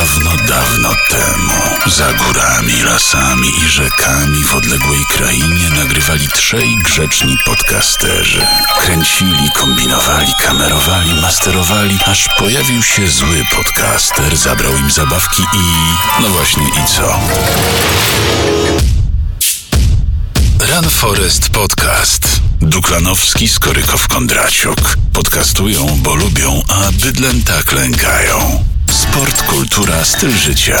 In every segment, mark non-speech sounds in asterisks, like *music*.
Dawno, dawno temu, za górami, lasami i rzekami w odległej krainie nagrywali trzej grzeczni podcasterzy. Kręcili, kombinowali, kamerowali, masterowali, aż pojawił się zły podcaster, zabrał im zabawki i... no właśnie i co? Run Forest Podcast. Duklanowski, Skorykow, Kondraciuk. Podcastują, bo lubią, a bydlęta klękają. Sport, kultura, styl życia.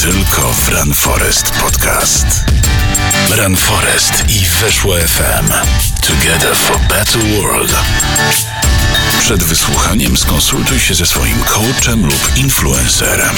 Tylko w Run Forest Podcast. Run Forest i Weszło FM. Together for better world. Przed wysłuchaniem skonsultuj się ze swoim coachem lub influencerem.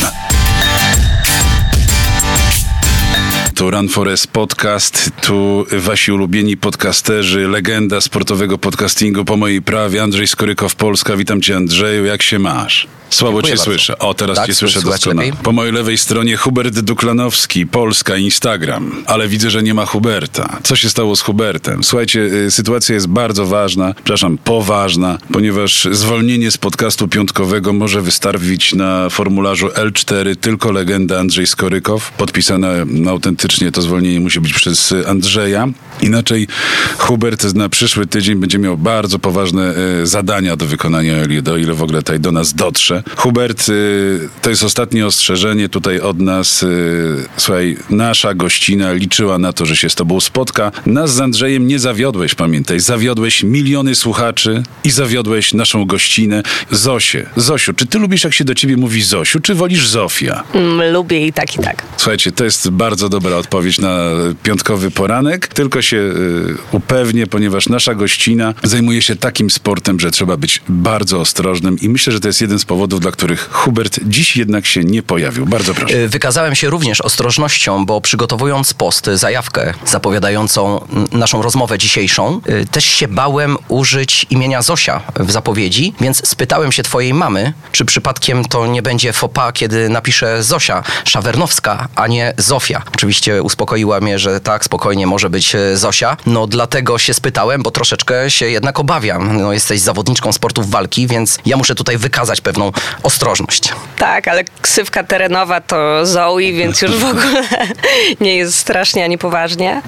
Tu Run Forest Podcast, tu wasi ulubieni podcasterzy, legenda sportowego podcastingu po mojej prawie, Andrzej Skorykow, Polska. Witam cię Andrzeju, jak się masz? Słabo Dziękuję cię bardzo. słyszę. O, teraz Tak, cię słyszę doskonale. Po mojej lewej stronie Hubert Duklanowski, Polska, Instagram. Ale widzę, że nie ma Huberta. Co się stało z Hubertem? Słuchajcie, y, sytuacja jest bardzo ważna, przepraszam, poważna, ponieważ zwolnienie z podcastu piątkowego może wystawić na formularzu L4 tylko legenda Andrzej Skorykow. Podpisane autentycznie to zwolnienie musi być przez Andrzeja. Inaczej Hubert na przyszły tydzień będzie miał bardzo poważne y, zadania do wykonania, o ile- do ile w ogóle tutaj do nas dotrze. Hubert, y, to jest ostatnie ostrzeżenie tutaj od nas. Y, słuchaj, nasza gościna liczyła na to, że się z tobą spotka. Nas z Andrzejem nie zawiodłeś, pamiętaj. Zawiodłeś miliony słuchaczy i zawiodłeś naszą gościnę Zosię. Zosiu, czy ty lubisz, jak się do ciebie mówi Zosiu, czy wolisz Zofia? Mm, Lubię i tak, i tak. Słuchajcie, to jest bardzo dobra odpowiedź na piątkowy poranek. Tylko się y, upewnię, ponieważ nasza gościna zajmuje się takim sportem, że trzeba być bardzo ostrożnym i myślę, że to jest jeden z powodów, dla których Hubert dziś jednak się nie pojawił. Bardzo proszę. Y, Wykazałem się również ostrożnością, bo przygotowując post, y, zajawkę zapowiadającą naszą rozmowę dzisiejszą, też się bałem użyć imienia Zosia w zapowiedzi, więc spytałem się twojej mamy, czy przypadkiem to nie będzie fopa, kiedy napiszę Zosia Szawernowska, a nie Zofia. Oczywiście uspokoiła mnie, że tak, spokojnie może być Zosia. No dlatego się spytałem, bo troszeczkę się jednak obawiam. No, jesteś zawodniczką sportów walki, więc ja muszę tutaj wykazać pewną ostrożność. Tak, ale ksywka terenowa to Zoe, więc już w ogóle *laughs* nie jest strasznie ani poważnie.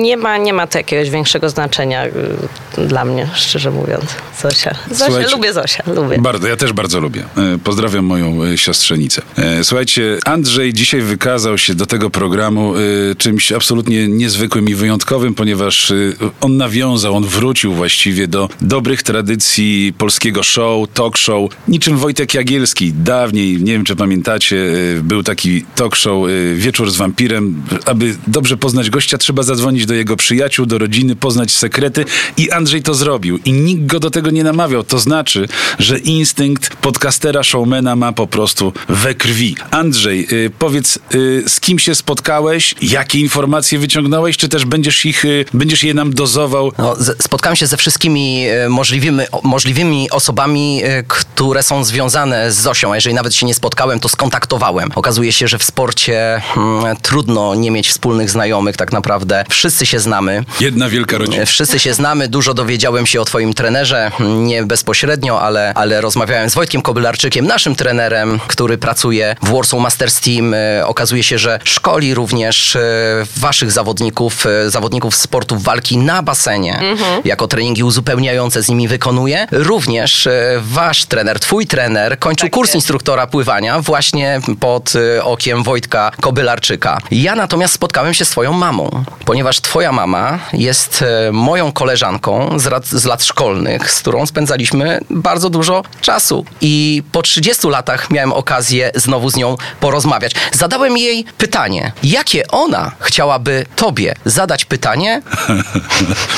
Nie ma, nie ma to jakiegoś większego znaczenia y, dla mnie, szczerze mówiąc. Zosia. Zosia, Słuchajcie- lubię Zosia, lubię. Bardzo, ja też bardzo lubię. E, Pozdrawiam moją e, siostrzenicę. E, Słuchajcie, Andrzej dzisiaj wykazał się do tego programu czymś absolutnie niezwykłym i wyjątkowym, ponieważ e, on nawiązał, on wrócił właściwie do dobrych tradycji polskiego show, talk show, niczym Wojtek Jagielski. Dawniej, nie wiem czy pamiętacie, e, był taki talk show e, Wieczór z wampirem. Aby dobrze poznać gościa, trzeba zadzwonić do jego przyjaciół, do rodziny, poznać sekrety i Andrzej to zrobił. I nikt go do tego nie namawiał. To znaczy, że instynkt podcastera, showmana ma po prostu we krwi. Andrzej, y, powiedz, y, z kim się spotkałeś, jakie informacje wyciągnąłeś, czy też będziesz ich, y, będziesz je nam dozował? No, spotkałem się ze wszystkimi e, możliwymi, możliwymi osobami, e, które są związane z Zosią, a jeżeli nawet się nie spotkałem, to skontaktowałem. Okazuje się, że w sporcie hmm, trudno nie mieć wspólnych znajomych tak naprawdę. Wszyscy się znamy. Jedna wielka rodzina. Wszyscy się znamy, dużo dowiedziałem się o twoim trenerze, mm, nie bezpośrednio, ale, ale rozmawiałem z Wojtkiem Kobylarczykiem, naszym trenerem, który pracuje w Warsaw Masters Team. Okazuje się, że szkoli również waszych zawodników, e, zawodników sportów walki na basenie, jako treningi uzupełniające z nimi wykonuje. Również e, wasz trener, twój trener kończył Tak kurs jest. instruktora pływania właśnie pod e, okiem Wojtka Kobylarczyka. Ja natomiast spotkałem się z twoją mamą, ponieważ twoja mama jest e, moją koleżanką z, lat- z lat szkolnych, z którą spędzaliśmy bardzo dużo czasu. I po 30 latach miałem okazję znowu z nią porozmawiać. Zadałem jej pytanie, jakie ona chciałaby tobie zadać pytanie, *laughs*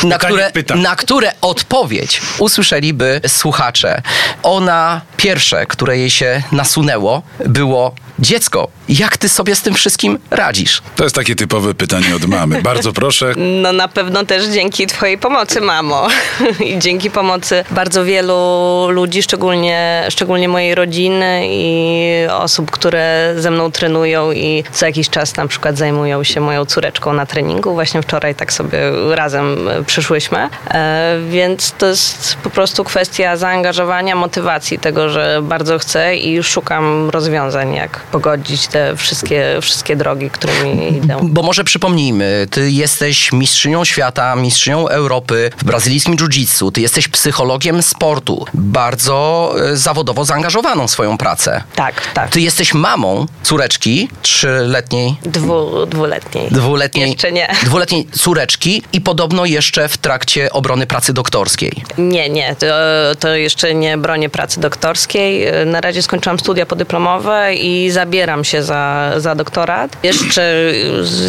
na Pytanie które, pytań. na które odpowiedź usłyszeliby słuchacze. Ona pierwsze, które jej się nasunęło, było dziecko, jak ty sobie z tym wszystkim radzisz? To jest takie typowe pytanie od mamy. Bardzo proszę. *laughs* No na pewno też dzięki twojej pomocy, mamo. *laughs* I dzięki pomocy bardzo wielu ludzi, szczególnie, szczególnie mojej rodziny i osób, które ze mną trenują i co jakiś czas na przykład zajmują się moją córeczką na treningu. Właśnie wczoraj tak sobie razem przyszłyśmy. Więc to jest po prostu kwestia zaangażowania, motywacji tego, że bardzo chcę i szukam rozwiązań, jak pogodzić te wszystkie, wszystkie drogi, którymi idę. Bo może przypomnijmy, ty jesteś mistrzynią świata, mistrzynią Europy w brazylijskim jiu-jitsu, ty jesteś psychologiem sportu, bardzo e, zawodowo zaangażowaną w swoją pracę. Tak, tak. Ty jesteś mamą córeczki trzyletniej. Dwu, dwuletniej. Dwuletniej. Jeszcze nie. Dwuletniej córeczki i podobno jeszcze w trakcie obrony pracy doktorskiej. Nie, nie, to, to jeszcze nie bronię pracy doktorskiej. Na razie skończyłam studia podyplomowe i zabieram się za, za doktorat. Jeszcze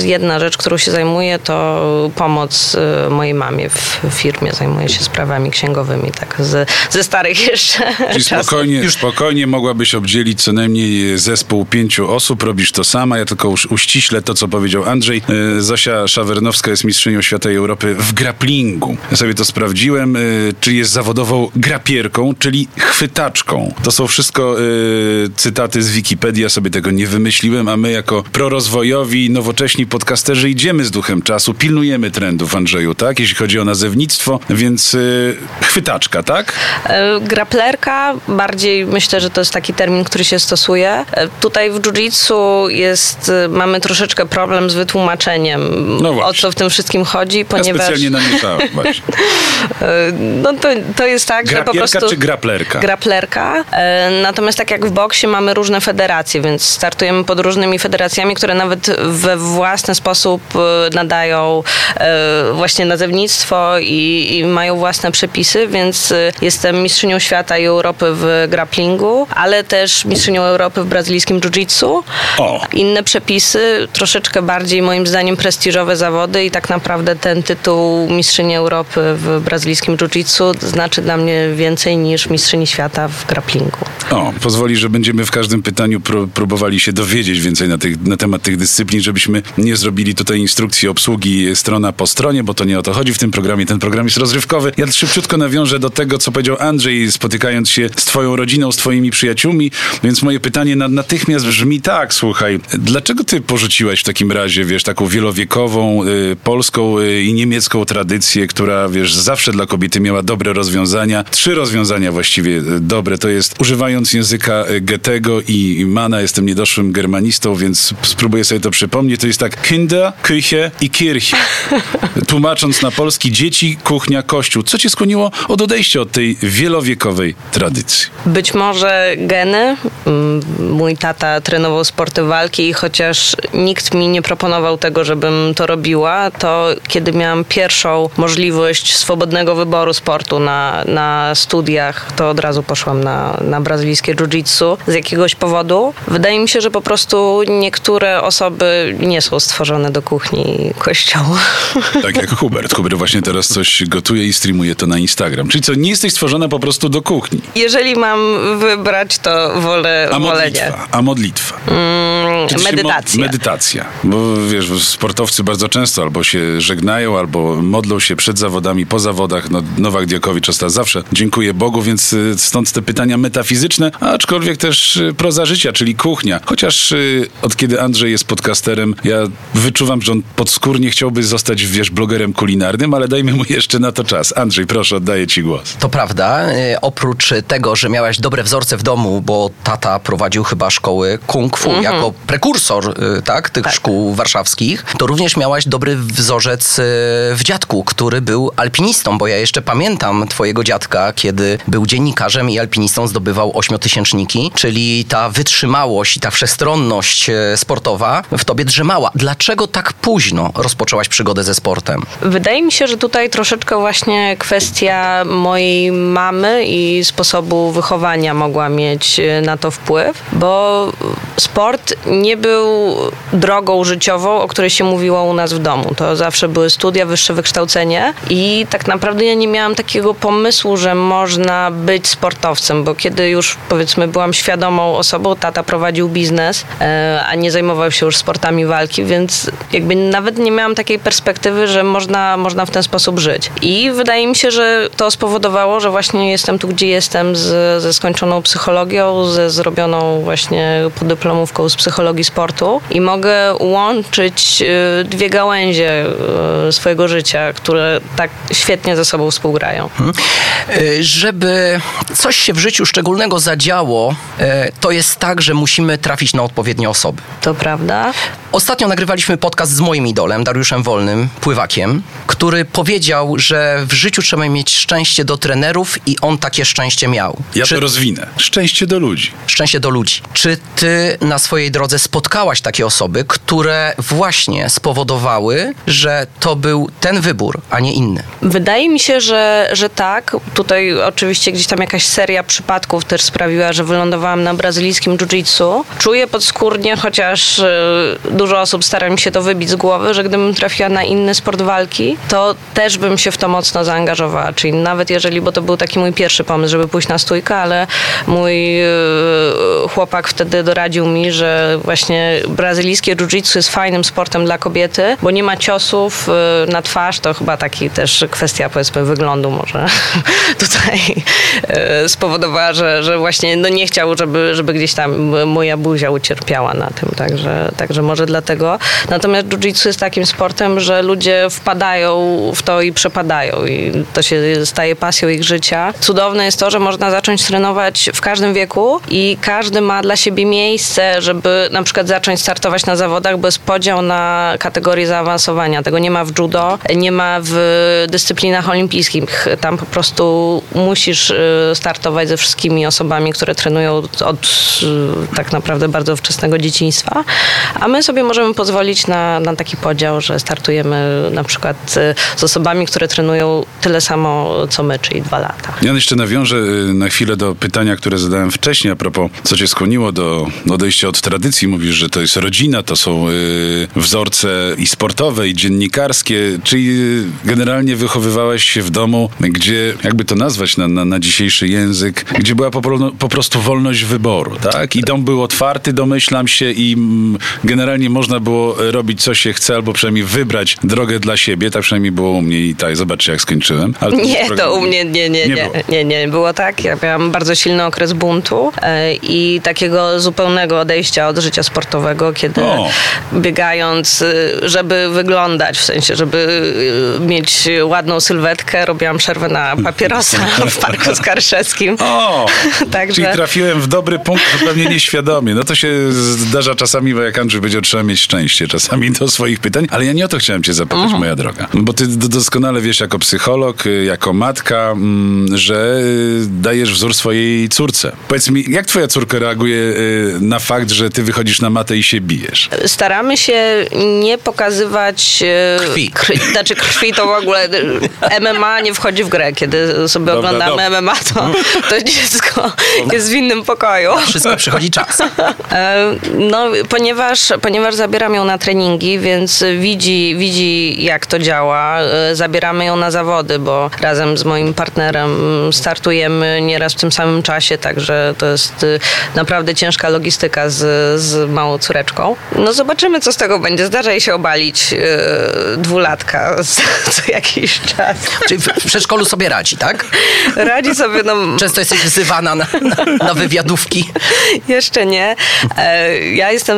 jedna rzecz, którą się zajmuję, to pomoc y, mojej mamie w firmie. Zajmuję się sprawami księgowymi, tak, z, ze starych jeszcze Czyli czasów. spokojnie, już spokojnie mogłabyś obdzielić co najmniej zespół pięciu osób, robisz to sama. Ja tylko już uściślę to, co powiedział Andrzej. Y, Zosia Szawernowska jest mistrzynią świata i Europy w grapplingu. Ja sobie to sprawdziłem, y, czy jest zawodową grapierką, czyli chwytaczką. To są wszystko y, cytaty z Wikipedii, ja sobie tego nie wymyśliłem, a my jako prorozwojowi, nowocześni podcasterzy idziemy z duchem czasu, pilnujemy trendów, Andrzeju, tak? Jeśli chodzi o nazewnictwo, więc y, chwytaczka, tak? E, Graplerka, bardziej myślę, że to jest taki termin, który się stosuje. E, Tutaj w jiu-jitsu jest, e, mamy troszeczkę problem z wytłumaczeniem, No o co w tym wszystkim chodzi, Ja ponieważ specjalnie namieszałem *laughs* właśnie. no to, to jest tak, że po prostu... czy graplerka? Graplerka. E, Natomiast tak jak w boksie mamy różne federacje, więc startujemy pod różnymi federacjami, które nawet we własny sposób e, nadają e, właśnie nazewnictwo i, i mają własne przepisy, więc jestem mistrzynią świata i Europy w grapplingu, ale też mistrzynią Europy w brazylijskim jiu-jitsu. Inne przepisy, troszeczkę bardziej moim zdaniem prestiżowe zawody i tak naprawdę ten tytuł mistrzyni Europy w brazylijskim jiu-jitsu znaczy dla mnie więcej niż mistrzyni świata w grapplingu. O, pozwoli, że będziemy w każdym pytaniu pró- próbowali się dowiedzieć więcej na, tych, na temat tych dyscyplin, żebyśmy nie zrobili tutaj instrukcji obsługi strona po stronie, bo to nie o to chodzi w tym programie. Ten program jest rozrywkowy. Ja szybciutko nawiążę do tego, co powiedział Andrzej, spotykając się z twoją rodziną, z twoimi przyjaciółmi, więc moje pytanie na, natychmiast brzmi tak, słuchaj, dlaczego ty porzuciłaś w takim razie, wiesz, taką wielowiekową y, polską y, i niemiecką tradycję, która, wiesz, zawsze dla kobiety miała dobre rozwiązania. Trzy rozwiązania właściwie y, dobre. To jest używając języka y, Goethego i Mana, jestem niedoszłym germanistą, więc spróbuję sobie to przypomnieć. To jest tak Kinder, Küche i Kirche. *laughs* Tłumacząc na polski dzieci, kuchnia, kościół. Co cię skłoniło od odejścia od tej wielowiekowej tradycji? Być może geny. Mm, Mój tata trenował sporty walki i chociaż nikt mi nie proponował tego, żebym to robiła, to kiedy miałam pierwszą możliwość swobodnego wyboru sportu na, na studiach, to od razu poszłam na, na brazylijskie jiu-jitsu z jakiegoś powodu. Wydaje mi się, że po prostu niektóre osoby nie są stworzone do kuchni kościoła. *laughs* Tak jak Hubert. Hubert właśnie teraz coś gotuje i streamuje to na Instagram. Czyli co, nie jesteś stworzona po prostu do kuchni. Jeżeli mam wybrać, to wolę, A wolę nie. modlitwa. A modlitwa. Ty się mo- medytacja. medytacja. Bo wiesz, sportowcy bardzo często albo się żegnają, albo modlą się przed zawodami, po zawodach. No, Nowak Diakowicz ostatnio zawsze dziękuję Bogu, więc y, stąd te pytania metafizyczne, aczkolwiek też y, proza życia, czyli kuchnia. Chociaż y, od kiedy Andrzej jest podcasterem, ja wyczuwam, że on podskórnie chciałby zostać, wiesz, blogerem kulinarnym, ale dajmy mu jeszcze na to czas. Andrzej, proszę, oddaję ci głos. To prawda. Oprócz tego, że miałaś dobre wzorce w domu, bo tata prowadził chyba szkoły kung fu jako prekursor tak, tych szkół warszawskich, to również miałaś dobry wzorzec e, w dziadku, który był alpinistą, bo ja jeszcze pamiętam twojego dziadka, kiedy był dziennikarzem i alpinistą zdobywał ośmiotysięczniki, czyli ta wytrzymałość i ta wszechstronność e, sportowa w tobie drzemała. Dlaczego tak późno rozpoczęłaś przygodę ze sportem? Wydaje mi się, że tutaj troszeczkę właśnie kwestia mojej mamy i sposobu wychowania mogła mieć e, na to wpływ, bo sport nie był drogą życiową, o której się mówiło u nas w domu. To zawsze były studia, wyższe wykształcenie i tak naprawdę ja nie miałam takiego pomysłu, że można być sportowcem, bo kiedy już powiedzmy byłam świadomą osobą, tata prowadził biznes, e, a nie zajmował się już sportami walki, więc jakby nawet nie miałam takiej perspektywy, że można, można w ten sposób żyć. I wydaje mi się, że to spowodowało, że właśnie jestem tu, gdzie jestem z, ze skończoną psychologią, ze zrobioną właśnie podyplomówką z psychologii sportu i mogę łączyć y, dwie gałęzie swojego życia, które tak świetnie ze sobą współgrają. Hmm. Żeby coś się w życiu szczególnego zadziało, to jest tak, że musimy trafić na odpowiednie osoby. To prawda. Ostatnio nagrywaliśmy podcast z moim idolem, Dariuszem Wolnym, pływakiem, który powiedział, że w życiu trzeba mieć szczęście do trenerów i on takie szczęście miał. Ja Czy... to rozwinę. Szczęście do ludzi. Szczęście do ludzi. Czy ty na swojej drodze spotkałaś takie osoby, które właśnie spowodowały, że to był ten wybór, a nie inny? Wydaje mi się, że, że tak. Tutaj oczywiście gdzieś tam jakaś seria przypadków też sprawiła, że wylądowałam na brazylijskim jiu-jitsu. Czuję podskórnie, chociaż y, dużo osób stara mi się to wybić z głowy, że gdybym trafiła na inny sport walki, to też bym się w to mocno zaangażowała. Czyli nawet jeżeli, bo to był taki mój pierwszy pomysł, żeby pójść na stójkę, ale mój y, chłopak wtedy doradził mi, że właśnie brazylijskie jiu-jitsu jest fajnym sportem dla kobiety, bo nie ma ciosów y, na twarz, to chyba taki też kwestia powiedzmy wyglądu może *laughs* tutaj spowodowała, że, że właśnie no nie chciał, żeby, żeby gdzieś tam moja buzia ucierpiała na tym, także, także może dlatego. Natomiast jiu-jitsu jest takim sportem, że ludzie wpadają w to i przepadają i to się staje pasją ich życia. Cudowne jest to, że można zacząć trenować w każdym wieku i każdy ma dla siebie miejsce, żeby na przykład zacząć startować na zawodach, bo jest podział na kategorie zaawansowania. Tego nie ma w judo, nie ma w dyscyplinach olimpijskich. Tam po prostu musisz y, startować ze wszystkimi osobami, które trenują od y, tak naprawdę bardzo wczesnego dzieciństwa, a my sobie możemy pozwolić na, na taki podział, że startujemy na przykład y, z osobami, które trenują tyle samo co my, czyli dwa lata. Ja jeszcze nawiążę y, na chwilę do pytania, które zadałem wcześniej a propos, co cię skłoniło do odejścia od tradycji. Mówisz, że to jest rodzina, to są wzorce i sportowe, i dziennikarskie, czyli generalnie wychowywałeś się w domu, gdzie, jakby to nazwać na, na, na dzisiejszy język, gdzie była po, po prostu wolność wyboru, tak? I dom był otwarty, domyślam się, i mm, generalnie można było robić co się chce, albo przynajmniej wybrać drogę dla siebie. Tak przynajmniej było u mnie i tak, zobaczcie jak skończyłem. Ale nie, to u mnie nie, nie, nie, nie, nie, nie, było tak. Ja miałam bardzo silny okres buntu e, i takiego zupełnego odejścia od życia sportowego, kiedy o. biegając, y, żeby wyglądać, w sensie, żeby y, mieć ładną sylwetkę, robiłam przerwę na papierosa *laughs* w Parku Skarszewskim. O, *laughs* Także... czyli trafiłem w dobry punkt zupełnie nieświadomie. No to się zdarza czasami, bo jak Andrzej będzie trzeba mieć szczęście czasami do swoich pytań, ale ja nie o to chciałem cię zapytać, mhm. moja droga. Bo ty doskonale wiesz jako psycholog, y, jako matka, mm, że y, dajesz wzór swojej córce. Powiedz mi, jak twoja córka reaguje y, na fakt, że ty wychodzisz na matę i się bijesz? Staramy się nie pokazywać krwi. Krwi, znaczy krwi to w ogóle MMA nie wchodzi w grę. Kiedy sobie dobra, oglądamy dobra. MMA, to, to dziecko jest w innym pokoju. Wszystko przychodzi czas. E, no, ponieważ, ponieważ zabieram ją na treningi, więc widzi, widzi jak to działa. E, zabieramy ją na zawody, bo razem z moim partnerem startujemy nieraz w tym samym czasie, także to jest e, naprawdę ciężka logistyka z, z małą córeczką. No zobaczymy, co z tego będzie. Zdarza jej się obalić yy, dwulatka *laughs* co jakiś czas. Czyli w, w przedszkolu sobie radzi, tak? Radzi sobie, no... Często jesteś wzywana na, na, na wywiadówki. *laughs* Jeszcze nie. Ja jestem,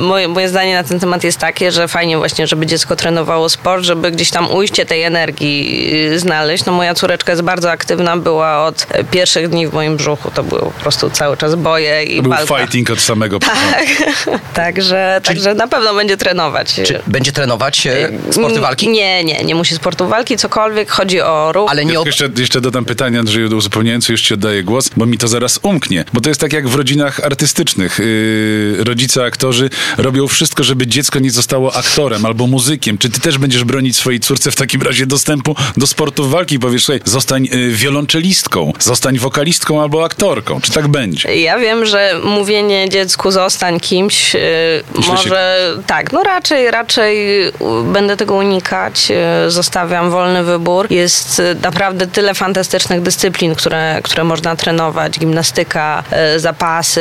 moje, moje zdanie na ten temat jest takie, że fajnie właśnie, żeby dziecko trenowało sport, żeby gdzieś tam ujście tej energii y, znaleźć. No moja córeczka jest bardzo aktywna, była od pierwszych dni w moim brzuchu. To było po prostu cały czas boje i to walka. był fighting od samego początku. Tak. *laughs* także, także na pewno będzie trenować. Czy będzie trenować e, sporty walki? Nie, nie, nie musi sportu walki, cokolwiek. Chodzi o ruch. Ale nie o... jeszcze, jeszcze dodam pytanie, Andrzeju, uzupełniając, już ci oddaję głos, bo mi to zaraz umknie. Bo to jest tak jak w rodzinach artystycznych. Yy, rodzice, aktorzy robią wszystko, żeby dziecko nie zostało aktorem albo muzykiem. Czy ty też będziesz bronić swojej córce w takim razie dostępu do sportów walki powiesz, słuchaj, zostań y, wiolonczelistką, zostań wokalistką albo aktorką. Czy tak będzie? Ja wiem, że mówienie dziecku zostań kimś y, może... Się... Tak, no raczej, raczej y, będę tego unikać. Zostawiam wolny wybór. Jest naprawdę tyle fantastycznych dyscyplin, które, które można trenować. Gimnastyka, zapasy.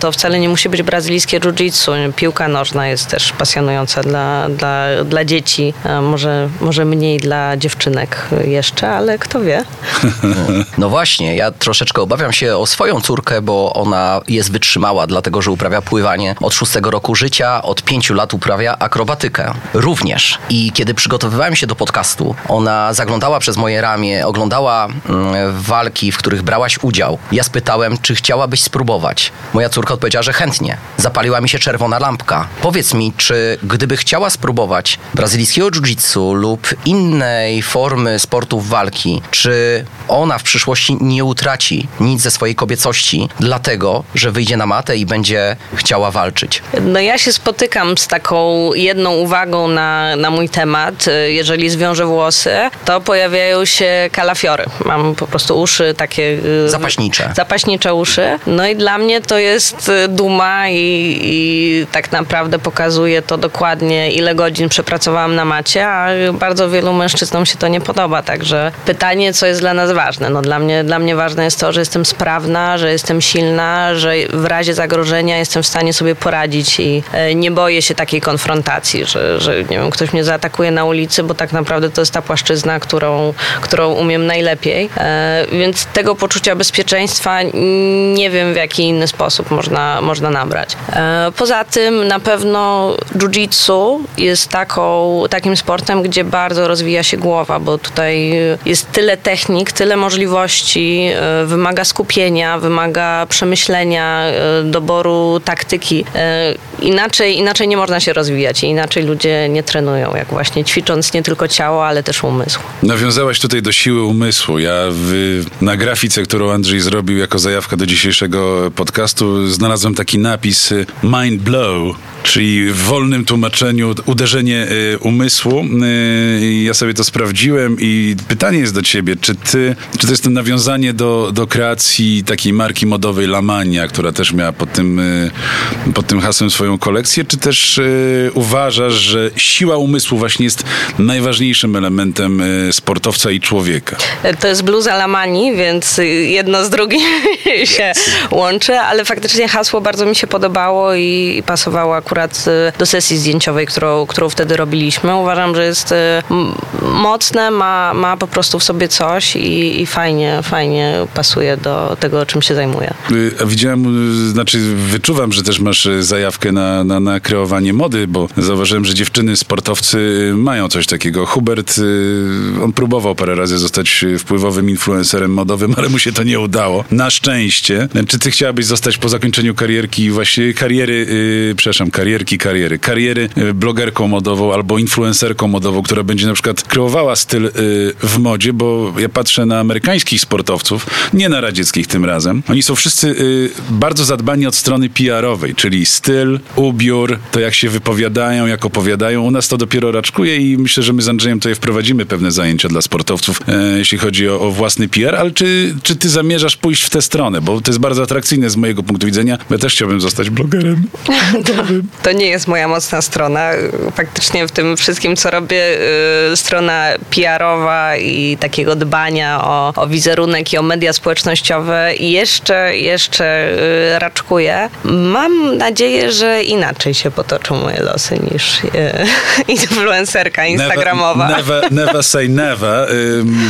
To wcale nie musi być brazylijskie jiu-jitsu. Piłka nożna jest też pasjonująca dla, dla, dla dzieci. Może, może mniej dla dziewczynek jeszcze, ale kto wie. *laughs* No właśnie, ja troszeczkę obawiam się o swoją córkę, bo ona jest wytrzymała, dlatego że uprawia pływanie od szóstego roku życia, od pięciu lat uprawia akrobatykę. również. I kiedy przygotowywałem się do podcastu, ona zaglądała przez moje ramię, oglądała mm, walki, w których brałaś udział. Ja spytałem, czy chciałabyś spróbować. Moja córka odpowiedziała, że chętnie. Zapaliła mi się czerwona lampka. Powiedz mi, czy gdyby chciała spróbować brazylijskiego jiu-jitsu lub innej formy sportów walki, czy ona w przyszłości nie utraci nic ze swojej kobiecości, dlatego, że wyjdzie na matę i będzie chciała walczyć? No ja się spotykam z taką jedną uwagą na, na mój temat. Jeżeli zwiążę włosy, to pojawiają się kalafiory. Mam po prostu uszy takie... y, Zapaśnicze. Zapaśnicze uszy. No i dla mnie to jest y, duma i, i tak naprawdę pokazuje to dokładnie, ile godzin przepracowałam na macie, a bardzo wielu mężczyznom się to nie podoba. Także pytanie, co jest dla nas ważne? No dla mnie, dla mnie ważne jest to, że jestem sprawna, że jestem silna, że w razie zagrożenia jestem w stanie sobie poradzić i e, nie boję się takiej konfrontacji, że, że nie wiem, ktoś mnie zaatakuje na ulicy, bo tak naprawdę to jest ta płaszczyzna, którą, którą umiem najlepiej. E, Więc tego poczucia bezpieczeństwa nie wiem w jaki inny sposób można, można nabrać. E, Poza tym na pewno jiu-jitsu jest taką, takim sportem, gdzie bardzo rozwija się głowa, bo tutaj jest tyle technik, tyle możliwości, e, wymaga skupienia, wymaga przemyślenia, e, doboru taktyki. E, Inaczej, inaczej nie można się rozwijać i inaczej ludzie nie trenują, jak właśnie ćwicząc nie tylko ciało, ale też umysł. Nawiązałaś tutaj do siły umysłu. Ja w, na grafice, którą Andrzej zrobił jako zajawka do dzisiejszego podcastu, znalazłem taki napis Mind Blow, czyli w wolnym tłumaczeniu uderzenie y, umysłu. Y, ja sobie to sprawdziłem i pytanie jest do ciebie, czy ty, czy to jest to nawiązanie do, do kreacji takiej marki modowej Lamania, która też miała pod tym, y, pod tym hasłem swoją kolekcję, czy też uważasz, że siła umysłu właśnie jest najważniejszym elementem sportowca i człowieka? To jest bluza Lamani, więc jedno z drugim *laughs* się łączy, ale faktycznie hasło bardzo mi się podobało i pasowało akurat y, do sesji zdjęciowej, którą, którą wtedy robiliśmy. Uważam, że jest y, mocne, ma, ma po prostu w sobie coś i, i fajnie, fajnie pasuje do tego, czym się zajmuję. Y, Widziałem, znaczy wyczuwam, że też masz zajawkę na, na, na kreowanie mody, bo zauważyłem, że dziewczyny, sportowcy mają coś takiego. Hubert, on próbował parę razy zostać wpływowym influencerem modowym, ale mu się to nie udało. Na szczęście. Czy ty chciałabyś zostać po zakończeniu karierki, właśnie kariery, y, przepraszam, karierki, kariery, kariery y, blogerką modową albo influencerką modową, która będzie na przykład kreowała styl y, w modzie, bo ja patrzę na amerykańskich sportowców, nie na radzieckich tym razem. Oni są wszyscy y, bardzo zadbani od strony PR-owej, czyli styl, ubiór, to jak się wypowiadają, jak opowiadają. U nas to dopiero raczkuje i myślę, że my z Andrzejem tutaj wprowadzimy pewne zajęcia dla sportowców, e, jeśli chodzi o, o własny PR, ale czy, czy ty zamierzasz pójść w tę stronę? Bo to jest bardzo atrakcyjne z mojego punktu widzenia. Ja też chciałbym zostać blogerem. *laughs* To nie jest moja mocna strona. Faktycznie w tym wszystkim, co robię, y, strona PR-owa i takiego dbania o, o wizerunek i o media społecznościowe jeszcze, jeszcze y, raczkuję. Mam nadzieję, że inaczej się potoczą moje losy niż y, *laughs* influencerka instagramowa. Never, never, never say never.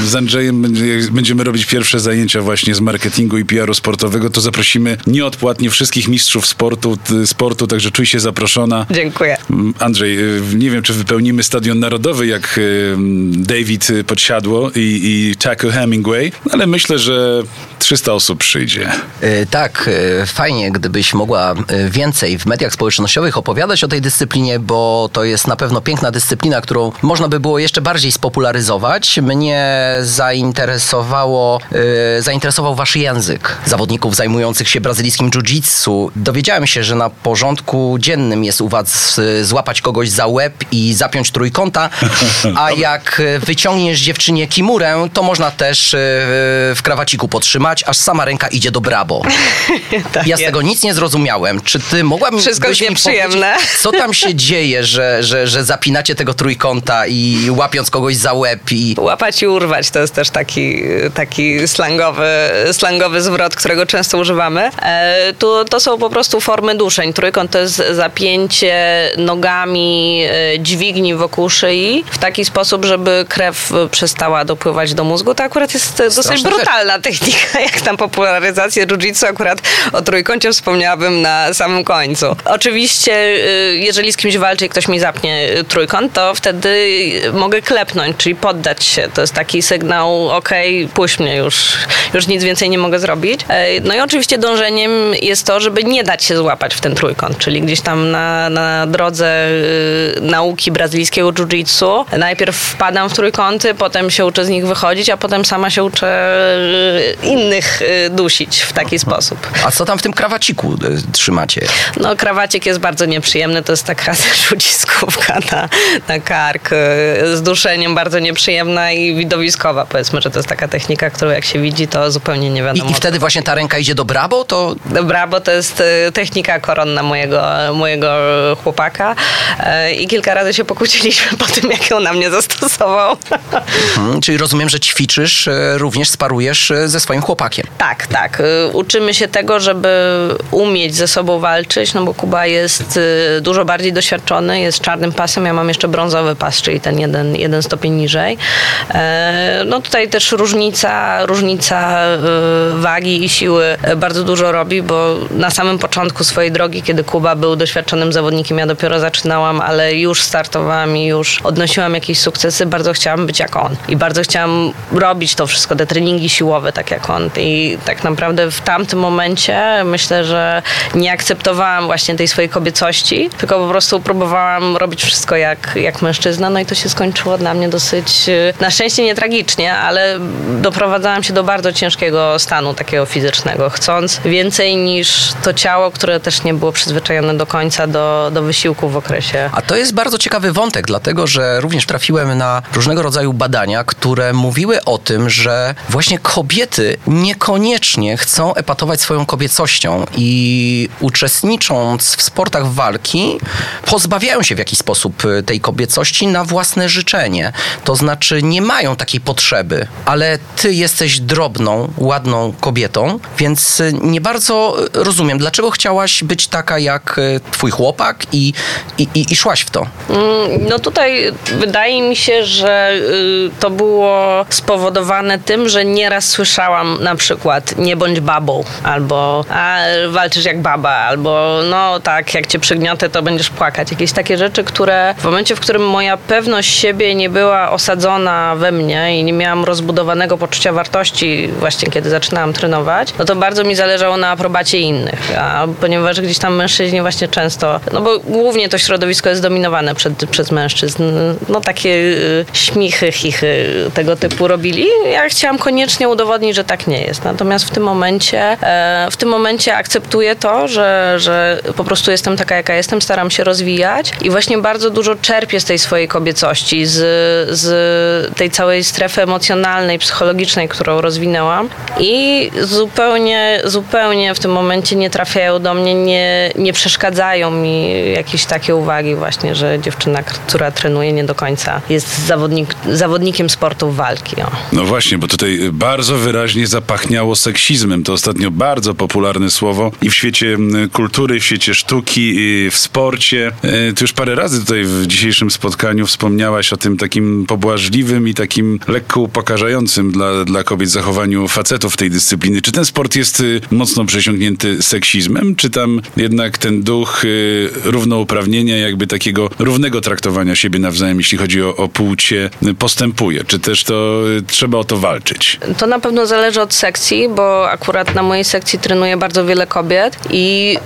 Z Andrzejem będzie- będziemy robić pierwsze zajęcia właśnie z marketingu i PR-u sportowego. To zaprosimy nieodpłatnie wszystkich mistrzów sportu, sportu także czuj się zaproszona. Dziękuję. Mm, Andrzej, y, nie wiem, czy wypełnimy stadion narodowy jak y, David y, Podsiadło i, i Taco Hemingway, ale myślę, że 300 osób przyjdzie. Y, Tak, y, fajnie, gdybyś mogła y, więcej w mediach społecznościowych opowiadać o tej dyscyplinie, bo to jest na pewno piękna dyscyplina, którą można by było jeszcze bardziej spopularyzować. Mnie zainteresowało, zainteresował wasz język zawodników zajmujących się brazylijskim jiu-jitsu. Dowiedziałem się, że na porządku dziennym jest u was złapać kogoś za łeb i zapiąć trójkąta, *laughs* a jak wyciągniesz dziewczynie kimurę, to można też w krawaciku podtrzymać, aż sama ręka idzie do brabo. *laughs* Tak Ja z tego nic nie zrozumiałem. Czy ty mogłabyś Wszystko jest mi nieprzyjemne. powiedzieć, Co tam się *laughs* dzieje, że, że, że zapinacie tego trójkąta i łapiąc kogoś za łeb i... Łapać i urwać to jest też taki, taki slangowy, slangowy zwrot, którego często używamy. E, tu, to są po prostu formy duszeń. Trójkąt to jest za zapięcie nogami e, dźwigni wokół szyi w taki sposób, żeby krew przestała dopływać do mózgu. To akurat jest dosyć Straszna brutalna technika, jak tam popularyzację jiu-jitsu. Akurat o trójkącie wspomniałabym na samym końcu. Oczywiście, y, jeżeli z kimś walczy i ktoś mi zapnie y, trójkąt, to wtedy mogę klepnąć, czyli poddać się. To jest taki sygnał, okej, puść mnie już, już nic więcej nie mogę zrobić. E, No i oczywiście dążeniem jest to, żeby nie dać się złapać w ten trójkąt, czyli gdzieś tam na, na drodze y, nauki brazylijskiego jiu-jitsu. Najpierw wpadam w trójkąty, potem się uczę z nich wychodzić, a potem sama się uczę y, innych y, dusić w taki sposób. A co tam w tym krawaciku y, trzymacie? No, krawacik jest bardzo nieprzyjemny. To jest taka *laughs* też uciskówka na, na kark y, z duszeniem, bardzo nieprzyjemna i widowiskowa. Powiedzmy, że to jest taka technika, którą jak się widzi, to zupełnie nie I, wiadomo. I wtedy właśnie ta ręka idzie do brabo, to Dobra, bo to jest technika koronna mojego, mojego chłopaka i kilka razy się pokłóciliśmy po tym, jak ją na mnie zastosował. hmm, czyli rozumiem, że ćwiczysz, również sparujesz ze swoim chłopakiem. Tak, tak. Y, Uczymy się tego, żeby umieć ze sobą walczyć, no bo Kuba jest y, dużo bardziej doświadczony, jest czarnym pasem, ja mam jeszcze brązowy pas, czyli ten jeden, jeden stopień niżej. E, No tutaj też różnica, różnica y, wagi i siły bardzo dużo robi, bo na samym początku swojej drogi, kiedy Kuba był doświadczonym zawodnikiem, ja dopiero zaczynałam, ale już startowałam i już odnosiłam jakieś sukcesy, bardzo chciałam być jak on i bardzo chciałam robić to wszystko, te treningi siłowe tak jak on i tak naprawdę w tamtym momencie myślę, że nie akceptowałam właśnie tej swojej kobiecości, tylko po prostu próbowałam robić wszystko jak, jak mężczyzna, no i to się skończyło dla mnie dosyć, y, na szczęście nie tragicznie, ale doprowadzałam się do bardzo ciężkiego stanu takiego fizycznego, chcąc więcej niż to ciało, które też nie było przyzwyczajone do końca do, do wysiłku w okresie. A to jest bardzo ciekawy wątek, dlatego że również trafiłem na różnego rodzaju badania, które mówiły o tym, że właśnie kobiety niekoniecznie chcą epatować swoją kobiecością i uczestnicząc w sportach walki, pozbawiają się w jakiś sposób y, tej kobiecości na własne życzenie. To znaczy nie mają takiej potrzeby, ale ty jesteś drobną, ładną kobietą, więc y, nie bardzo rozumiem, dlaczego chciałaś być taka jak y, twój chłopak i, i, i, i szłaś w to. Mm, No tutaj wydaje mi się, że to było spowodowane tym, że nieraz słyszałam na przykład nie bądź babą, albo a, walczysz jak baba, albo no tak, jak cię przygniotę, to będziesz płakać. Jakieś takie rzeczy, które w momencie, w którym moja pewność siebie nie była osadzona we mnie i nie miałam rozbudowanego poczucia wartości właśnie kiedy zaczynałam trenować, no to bardzo mi zależało na aprobacie innych. A ponieważ gdzieś tam mężczyźni właśnie często, no bo głównie to środowisko jest dominowane przed, przez mężczyzn, no takie y, śmichy, chichy tego typu robili. Ja chciałam koniecznie udowodnić, że tak nie jest. Natomiast w tym momencie, e, w tym momencie akceptuję to, że, że po prostu jestem taka, jaka jestem, staram się rozwijać i właśnie bardzo dużo czerpię z tej swojej kobiecości, z, z tej całej strefy emocjonalnej, psychologicznej, którą rozwinęłam i zupełnie, zupełnie w tym momencie nie trafiają do mnie, nie, nie przeszkadzają mi jakieś takie uwagi właśnie, że dziewczyna, która trenuje nie do końca jest zawodnik, zawodnikiem sportu walki. O. No właśnie, bo tutaj bardzo wyraźnie zapachniało seksizmem. To ostatnio bardzo popularne słowo i w świecie m, kultury, w świecie sztuki, w sporcie. E, Ty już parę razy tutaj w dzisiejszym spotkaniu wspomniałaś o tym takim pobłażliwym i takim lekko upokarzającym dla, dla kobiet zachowaniu facetów tej dyscypliny. Czy ten sport jest y, mocno przesiąknięty seksizmem, czy tam jednak ten duch y, równouprawnienia, jakby takiego równego traktowania siebie nawzajem, jeśli chodzi o, o płcie, y, postępuje? Czy też to trzeba o to walczyć? To na pewno zależy od sekcji, bo akurat na mojej sekcji trenuje bardzo wiele kobiet i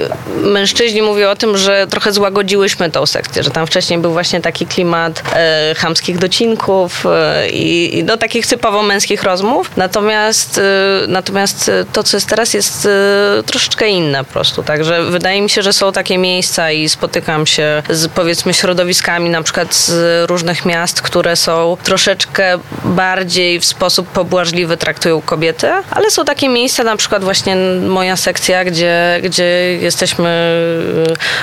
mężczyźni mówią o tym, że trochę złagodziłyśmy tą sekcję, że tam wcześniej był właśnie taki klimat e, chamskich docinków e, i, do takich typowo męskich rozmów. Natomiast, e, natomiast to, co jest teraz, jest e, troszeczkę inne po prostu. Także wydaje mi się, że są takie miejsca i spotykam się z powiedzmy środowiskami na przykład z różnych miast, które są troszeczkę bardziej w sposób pobłażliwy traktują kobiety, ale są takie miejsca, na przykład właśnie moja sekcja, gdzie, gdzie jesteśmy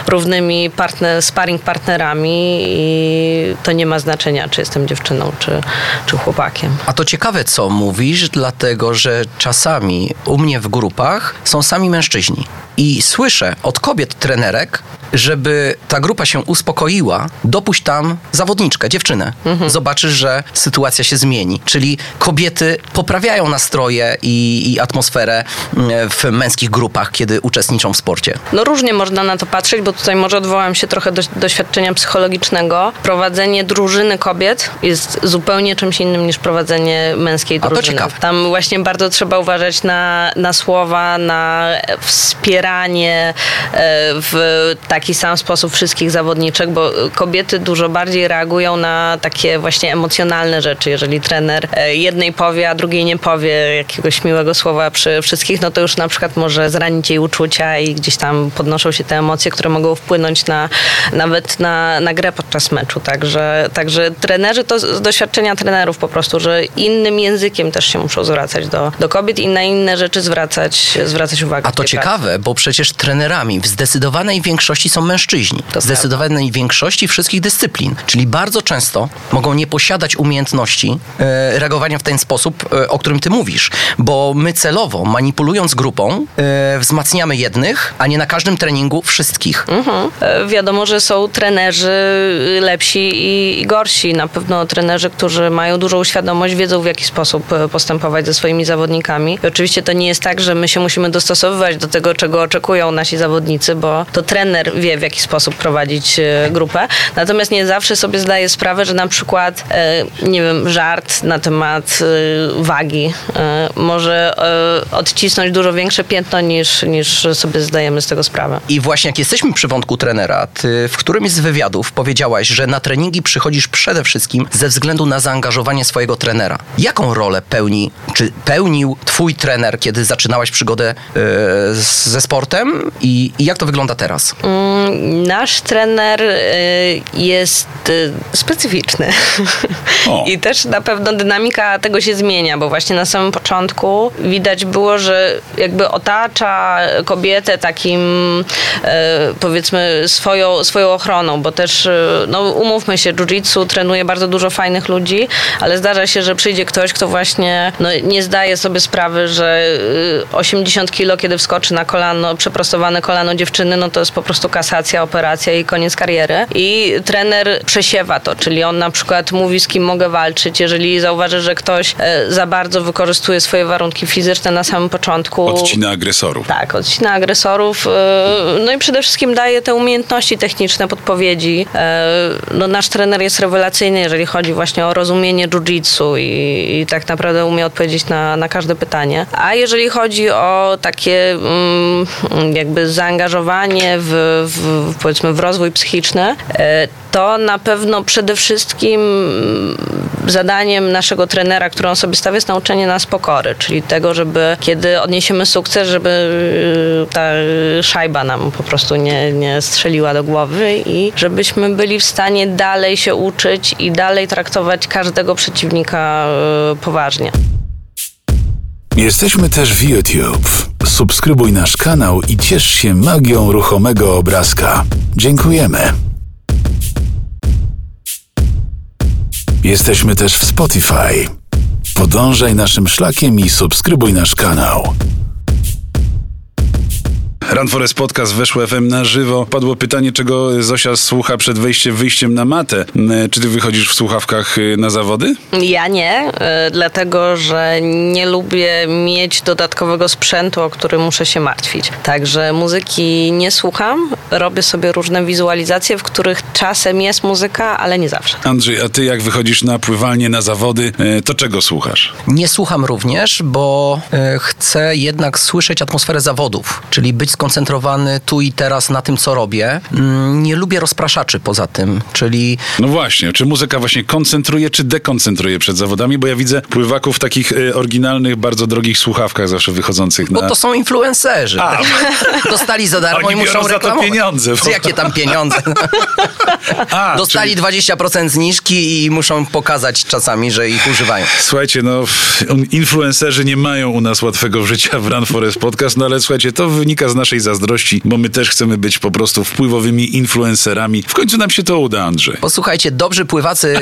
y, równymi partner, sparring partnerami i to nie ma znaczenia, czy jestem dziewczyną, czy, czy chłopakiem. A to ciekawe, co mówisz, dlatego że czasami u mnie w grupach są sami mężczyźni. I słyszę od kobiet trenerek, żeby ta grupa się uspokoiła, dopuść tam zawodniczkę, dziewczynę. Mhm. Zobaczysz, że sytuacja się zmieni. Czyli kobiety poprawiają nastroje i, i atmosferę mm, w męskich grupach, kiedy uczestniczą w sporcie. No różnie można na to patrzeć, bo tutaj może odwołam się trochę do doświadczenia psychologicznego. Prowadzenie drużyny kobiet jest zupełnie czymś innym niż prowadzenie męskiej drużyny. A to ciekawe. Tam właśnie bardzo trzeba uważać na, na słowa, na wspieranie e, w taki sam sposób wszystkich zawodniczek, bo kobiety dużo bardziej reagują na takie właśnie emocjonalne rzeczy. Jeżeli trener e, jednej powie, a drugiej nie powie jakiegoś miłego słowa przy wszystkich, no to już na przykład może zranić jej uczucia i gdzieś tam podnoszą się te emocje, które mogą wpłynąć na, nawet na, na grę podczas meczu. Także, także trenerzy to z doświadczenia trenerów po prostu, że innym językiem też się muszą zwracać do, do kobiet i na inne rzeczy zwracać, zwracać uwagę. A to ciekawe, bo przecież trenerami w zdecydowanej większości są mężczyźni. W zdecydowanej większości wszystkich dyscyplin. Czyli bardzo często mogą nie posiadać umiejętności e, reagowania w ten sposób, e, o którym ty mówisz. Bo my celowo, manipulując grupą, e, wzmacniamy jednych, a nie na każdym treningu wszystkich. Mhm. E, wiadomo, że są trenerzy lepsi i, i gorsi. Na pewno trenerzy, którzy mają dużą świadomość, wiedzą w jaki sposób e, postępować ze swoimi zawodnikami. I oczywiście to nie jest tak, że my się musimy dostosowywać do tego, czego oczekują nasi zawodnicy, bo to trener wie, w jaki sposób prowadzić e, grupę. Natomiast nie zawsze sobie zdaje sprawę, że na przykład, e, nie wiem, żart na temat wagi może odcisnąć dużo większe piętno niż, niż sobie zdajemy z tego sprawę. I właśnie jak jesteśmy przy wątku trenera, ty w którymś z wywiadów powiedziałaś, że na treningi przychodzisz przede wszystkim ze względu na zaangażowanie swojego trenera. Jaką rolę pełni, czy pełnił twój trener, kiedy zaczynałaś przygodę yy, ze sportem i, i, jak to wygląda teraz? Mm, nasz trener yy, jest yy, specyficzny. *laughs* I też na pewno dynamika tego się zmienia, bo właśnie na samym początku widać było, że jakby otacza kobietę takim powiedzmy swoją, swoją ochroną, bo też no umówmy się, jiu-jitsu trenuje bardzo dużo fajnych ludzi, ale zdarza się, że przyjdzie ktoś, kto właśnie no, nie zdaje sobie sprawy, że 80 y, kilo, kiedy wskoczy na kolano, przeprostowane kolano dziewczyny, no to jest po prostu kasacja, operacja i koniec kariery. I trener przesiewa to, czyli on na przykład mówi, z kim mogę walczyć, jeżeli zauważy, że ktoś e, za bardzo wykorzystuje swoje warunki fizyczne na samym początku. Odcina agresorów. Tak, odcina agresorów. E, no i przede wszystkim daje te umiejętności techniczne, podpowiedzi. E, no, nasz trener jest rewelacyjny, jeżeli chodzi właśnie o rozumienie jiu-jitsu i, i, tak naprawdę umie odpowiedzieć na, na każde pytanie. A jeżeli chodzi o takie mm, jakby zaangażowanie w, w, powiedzmy w rozwój psychiczny, e, to na pewno przede wszystkim zadaniem naszego trenera, którą sobie stawia, jest nauczenie nas pokory, czyli tego, żeby kiedy odniesiemy sukces, żeby y, ta szajba nam po prostu nie, nie strzeliła do głowy i żebyśmy byli w stanie dalej się uczyć i dalej traktować każdego przeciwnika y, poważnie. Jesteśmy też w YouTube. Subskrybuj nasz kanał i ciesz się magią ruchomego obrazka. Dziękujemy. Jesteśmy też w Spotify. Podążaj naszym szlakiem i subskrybuj nasz kanał. Run Forest Podcast weszło FM na żywo. Padło pytanie, czego Zosia słucha przed wejściem, wyjściem na matę. Mm, czy ty wychodzisz w słuchawkach y, na zawody? Ja nie, y, dlatego że nie lubię mieć dodatkowego sprzętu, o który muszę się martwić. Także muzyki nie słucham. Robię sobie różne wizualizacje, w których czasem jest muzyka, ale nie zawsze. Andrzej, a ty jak wychodzisz na pływanie, na zawody, to czego słuchasz? Nie słucham również, bo chcę jednak słyszeć atmosferę zawodów, czyli być skoncentrowany tu i teraz na tym, co robię. Mm, nie lubię rozpraszaczy poza tym, czyli... No właśnie, czy muzyka właśnie koncentruje, czy dekoncentruje przed zawodami? Bo ja widzę pływaków w takich y, oryginalnych, bardzo drogich słuchawkach zawsze wychodzących na... Bo to są influencerzy. A. *laughs* Dostali za darmo Oni i muszą reklamować. za to pieniądze. Bo... Jakie tam pieniądze? *laughs* A, *laughs* Dostali czyli... 20% zniżki i muszą pokazać czasami, że ich używają. Słuchajcie, no influencerzy nie mają u nas łatwego życia w Run Forest Podcast, no ale słuchajcie, to wynika z naszej naszej zazdrości, bo my też chcemy być po prostu wpływowymi influencerami. W końcu nam się to uda, Andrzej. Posłuchajcie, dobrzy pływacy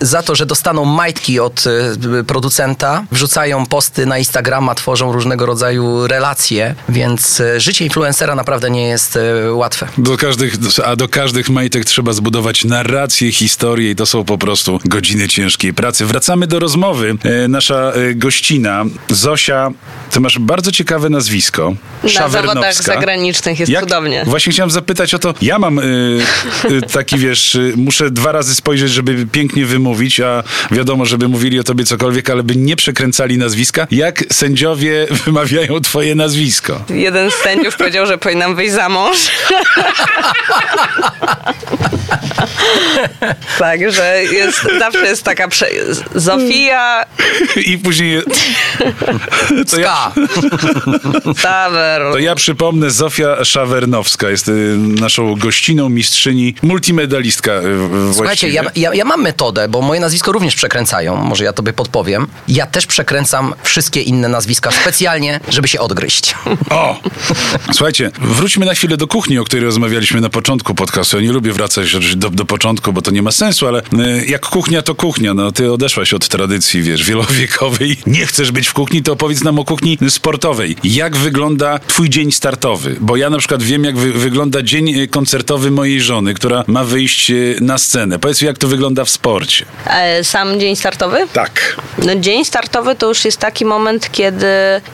yy, za to, że dostaną majtki od yy, producenta, wrzucają posty na Instagrama, tworzą różnego rodzaju relacje, więc yy, życie influencera naprawdę nie jest yy, łatwe. Do każdych, a do każdych majtek trzeba zbudować narrację, historię i to są po prostu godziny ciężkiej pracy. Wracamy do rozmowy. Nasza gościna, Zosia, ty masz bardzo ciekawe nazwisko. Na Szawernowska. Zawodach zagranicznych jest Jak- cudownie. Właśnie chciałem zapytać o to. Ja mam y, y, taki, wiesz, y, muszę dwa razy spojrzeć, żeby pięknie wymówić, a wiadomo, żeby mówili o tobie cokolwiek, ale by nie przekręcali nazwiska. Jak sędziowie *laughs* wymawiają twoje nazwisko? Jeden z sędziów powiedział, że powinnam wyjść za mąż. *laughs* Także jest, zawsze jest taka prze... Zofia I później... *laughs* To ja, to ja przypomnę, Zofia Szawernowska jest y, naszą gościną, mistrzyni, multimedalistka y, w- Słuchajcie, ja, właściwie. ja, ja mam metodę, bo moje nazwisko również przekręcają. Może ja tobie podpowiem. Ja też przekręcam wszystkie inne nazwiska specjalnie, żeby się odgryźć. *laughs* O! Słuchajcie, wróćmy na chwilę do kuchni, o której rozmawialiśmy na początku podcastu. Ja nie lubię wracać do, do początku, bo to nie ma sensu, ale y, jak kuchnia, to kuchnia. No, ty odeszłaś od tradycji, wiesz, wielowiekowej. Nie chcesz być w kuchni, to opowiedz nam o kuchni sportowej. Jak wygląda twój dzień startowy? Bo ja na przykład wiem, jak wy, wygląda dzień y, koncertowy mojej żony, która ma wyjść y, na scenę. Powiedz mi, jak to wygląda w sporcie. E, Sam dzień startowy? Tak. No, dzień startowy to już jest taki moment, kiedy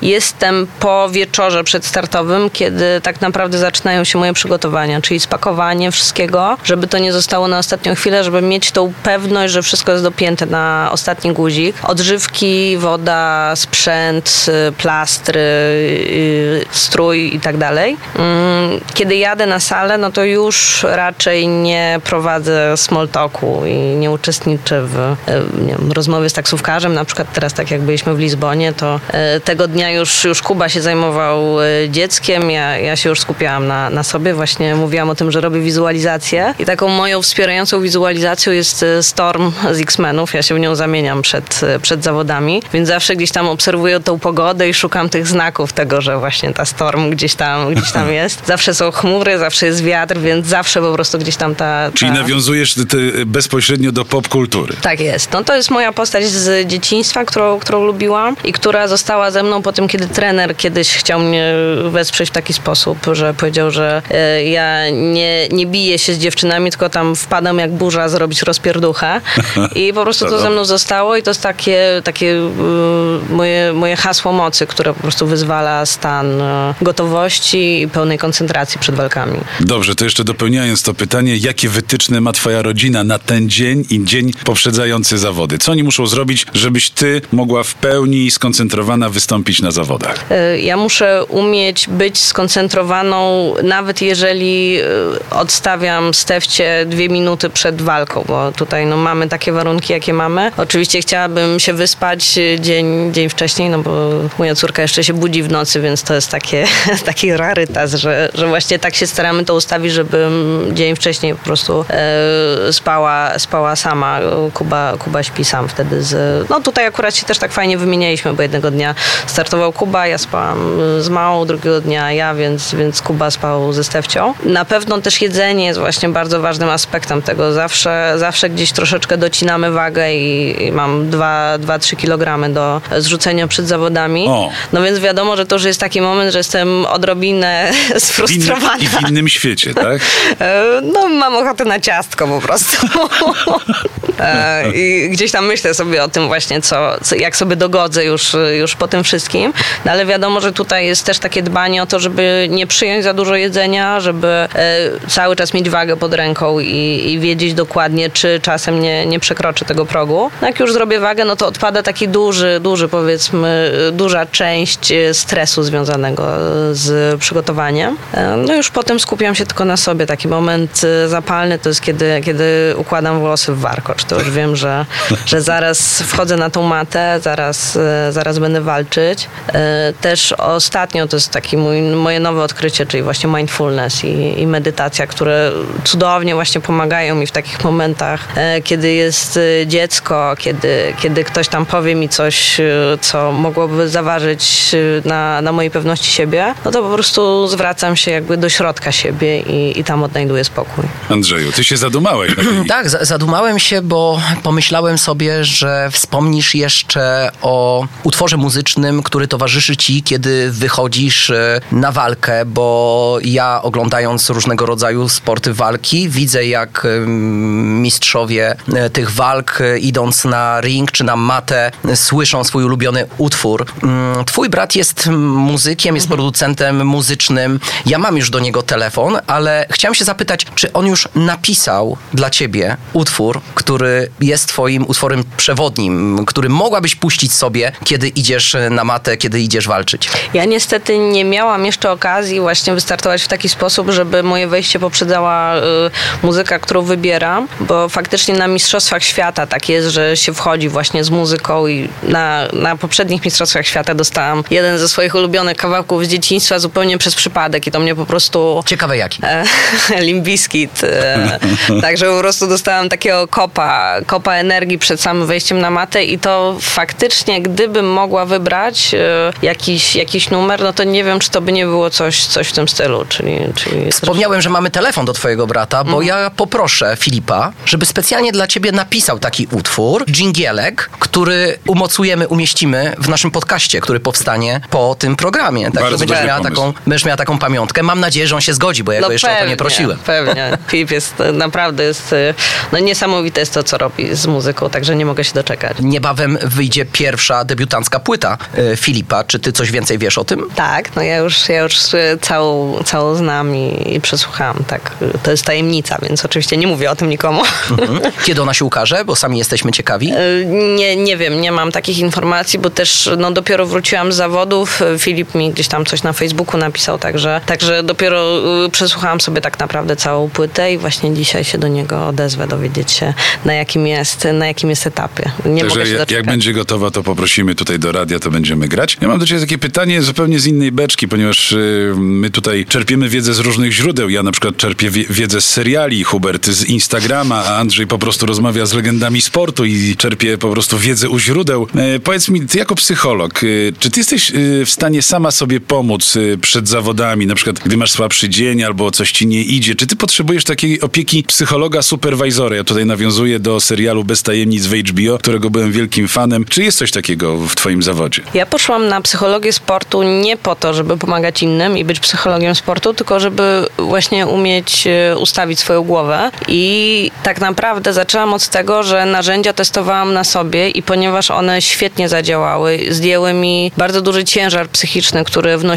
jestem po wieczorze przedstartowym, kiedy tak naprawdę zaczynają się moje przygotowania, czyli spakowanie wszystkiego, żeby to nie zostało na ostatnią chwilę, żeby mieć tą pewność, że wszystko jest dopięte na ostatni guzik. Odżywki, woda, sprzęt, y, plastry, y, strój i tak dalej. Mm, Kiedy jadę na salę, no to już raczej nie prowadzę small talku i nie uczestniczę w e, nie wiem, rozmowie z taksówkarzem. Na przykład teraz, tak jak byliśmy w Lizbonie, to e, tego dnia już, już Kuba się zajmował e, dzieckiem, ja, ja się już skupiałam na, na sobie. Właśnie mówiłam o tym, że robię wizualizację i taką moją wspierającą wizualizacją jest Storm z X-Menów. Ja się w nią zamieniam przed, przed zawodami, więc zawsze gdzieś tam obserwuję tą pogodę i szukam tych znaków tego, że właśnie ta Storm gdzieś tam, gdzieś tam *laughs* jest. Zawsze są chmury, zawsze jest wiatr, więc zawsze po prostu gdzieś tam ta... Czyli ta... nawiązujesz ty, ty bezpośrednio do popkultury. Tak jest. No to jest moja postać z dzieciństwa, którą, którą lubiłam i która została ze mną po tym, kiedy trener kiedyś chciał mnie wesprzeć w taki sposób, że powiedział, że e, ja nie, nie biję się z dziewczynami, tylko tam wpadam jak burza zrobić rozpierduchę. *laughs* I po prostu to ze mną zostało i to jest takie, takie y, moje, moje hasło mocy, które po prostu wyzwala stan e, gotowości i pełnej koncentracji przed walkami. Dobrze, to jeszcze dopełniając to pytanie, jakie wytyczne ma twoja rodzina na ten dzień i dzień poprzedzający zawody? Co oni muszą zrobić, żebyś ty mogła w pełni skoncentrowana wystąpić na zawodach? Y, Ja muszę umieć być skoncentrowaną, nawet jeżeli y, odstawiam stewcie dwie minuty przed walką, bo tutaj no, mamy takie warunki, jakie mamy. Oczywiście chciałabym się wyspać y, dzień, dzień wcześniej, no bo moja córka jeszcze się budzi w nocy, więc to jest takie, *laughs* taki rarytas, że, że właśnie tak się staramy to ustawić, żebym dzień wcześniej po prostu e, spała, spała sama. Kuba, Kuba śpi sam wtedy z... No tutaj akurat się też tak fajnie wymienialiśmy, bo jednego dnia startował Kuba, ja spałam z małą, drugiego dnia ja, więc, więc Kuba spał ze Stefcią. Na pewno też jedzenie jest właśnie bardzo ważnym aspektem tego. Zawsze, zawsze gdzieś troszeczkę docinamy wagę i, i mam 2-3 kg do zrzucenia przed zawodami. O. No więc wiadomo, że to już jest taki moment, że jestem odrobinę *laughs* W innym, sfrustrowana. I w innym świecie, tak? E, No, mam ochotę na ciastko po prostu. *laughs* E, I gdzieś tam myślę sobie o tym właśnie, co, jak sobie dogodzę już, już po tym wszystkim. No, ale wiadomo, że tutaj jest też takie dbanie o to, żeby nie przyjąć za dużo jedzenia, żeby e, cały czas mieć wagę pod ręką i, i wiedzieć dokładnie, czy czasem nie, nie przekroczę tego progu. No, jak już zrobię wagę, no to odpada taki duży, duży powiedzmy, duża część stresu związanego z przygotowaniem. E, No już potem skupiam się tylko na sobie. Taki moment e, zapalny to jest kiedy, kiedy układam włosy w warkocz. To już wiem, że, że zaraz wchodzę na tą matę, zaraz, e, zaraz będę walczyć. Też ostatnio to jest taki mój, moje nowe odkrycie, czyli właśnie mindfulness i, i medytacja, które cudownie właśnie pomagają mi w takich momentach, kiedy jest dziecko, kiedy, kiedy ktoś tam powie mi coś, co mogłoby zaważyć na, na mojej pewności siebie. No to po prostu zwracam się jakby do środka siebie i, i tam odnajduję spokój. Andrzeju, ty się zadumałeś. *clears throat* Tak, za- zadumałem się, bo pomyślałem sobie, że wspomnisz jeszcze o utworze muzycznym, który towarzyszy ci, kiedy wychodzisz e, na walkę, bo ja oglądając różnego rodzaju sporty walki, widzę jak mistrzowie e, tych walk, e, idąc na ring czy na matę, słyszą swój ulubiony utwór. Mm, Twój brat jest muzykiem, jest producentem muzycznym. Ja mam już do niego telefon, ale chciałem się zapytać, czy on już napisał dla ciebie utwór, który jest twoim utworem przewodnim, który mogłabyś puścić sobie, kiedy idziesz na matę, kiedy idziesz walczyć? Ja niestety nie miałam jeszcze okazji właśnie wystartować w taki sposób, żeby moje wejście poprzedzała y, muzyka, którą wybieram, bo faktycznie na Mistrzostwach Świata tak jest, że się wchodzi właśnie z muzyką i na, na poprzednich Mistrzostwach Świata dostałam jeden ze swoich ulubionych kawałków z dzieciństwa zupełnie przez przypadek i to mnie po prostu Ciekawe jaki. e, *laughs* Limbiskit. E, *laughs* także po prostu dostałam takiego kopa, kopa energii przed samym wejściem na matę i to faktycznie, gdybym mogła wybrać e, jakiś, jakiś numer, no to nie wiem, czy to by nie było coś, coś w tym stylu, czyli... czyli Wspomniałem, że mamy telefon do twojego brata, bo ja poproszę Filipa, żeby specjalnie dla ciebie napisał taki utwór, dżingielek, który umocujemy, umieścimy w naszym podcaście, który powstanie po tym programie. Tak, Bardzo będziesz miała, taką, będziesz miała taką pamiątkę. Mam nadzieję, że on się zgodzi, bo ja go jeszcze o to nie prosiłem. No Pewnie. Filip jest e, naprawdę jest, e, no niesamowite jest to, co robi z muzyką, także nie mogę się doczekać. Niebawem wyjdzie pierwsza debiutancka płyta e, Filipa. Czy ty coś więcej wiesz o tym? Tak, no ja już, ja już całą, całą znam i, i przesłuchałam, tak. To jest tajemnica, więc oczywiście nie mówię o tym nikomu. Mhm. *laughs* Kiedy ona się ukaże? Bo sami jesteśmy ciekawi. Nie, nie wiem, nie mam takich informacji, bo też no, dopiero wróciłam z zawodów. Filip mi gdzieś tam coś na Facebooku napisał, także, także dopiero e, przesłuchałam sobie tak naprawdę całą płytę i właśnie dzisiaj się do niego odezwę, dowiedzieć się na jakim jest, na jakim jest etapie. Nie mogę Także się jak, doczekać. jak będzie gotowa, to poprosimy tutaj do radia, to będziemy grać. Ja mam do ciebie takie pytanie zupełnie z innej beczki, ponieważ y, my tutaj czerpiemy wiedzę z różnych źródeł. Ja na przykład czerpię wie, wiedzę z seriali, Hubert z Instagrama, a Andrzej po prostu rozmawia z legendami sportu i czerpie po prostu wiedzę u źródeł. E, powiedz mi, ty jako psycholog, y, czy ty jesteś y, w stanie sama sobie pomóc y, przed zawodami, na przykład gdy masz słabszy dzień albo coś ci nie idzie, czy ty potrzebujesz takiej opieki psychologa, superwajzora? Ja tutaj nawiązuję do serialu Bez tajemnic w HBO, którego byłem wielkim fanem. Czy jest coś takiego w twoim zawodzie? Ja poszłam na psychologię sportu nie po to, żeby pomagać innym i być psychologiem sportu, tylko żeby właśnie umieć e, ustawić swoją głowę. I tak naprawdę zaczęłam od tego, że narzędzia testowałam na sobie i ponieważ one świetnie zadziałały, zdjęły mi bardzo duży ciężar psychiczny, który wnosiłam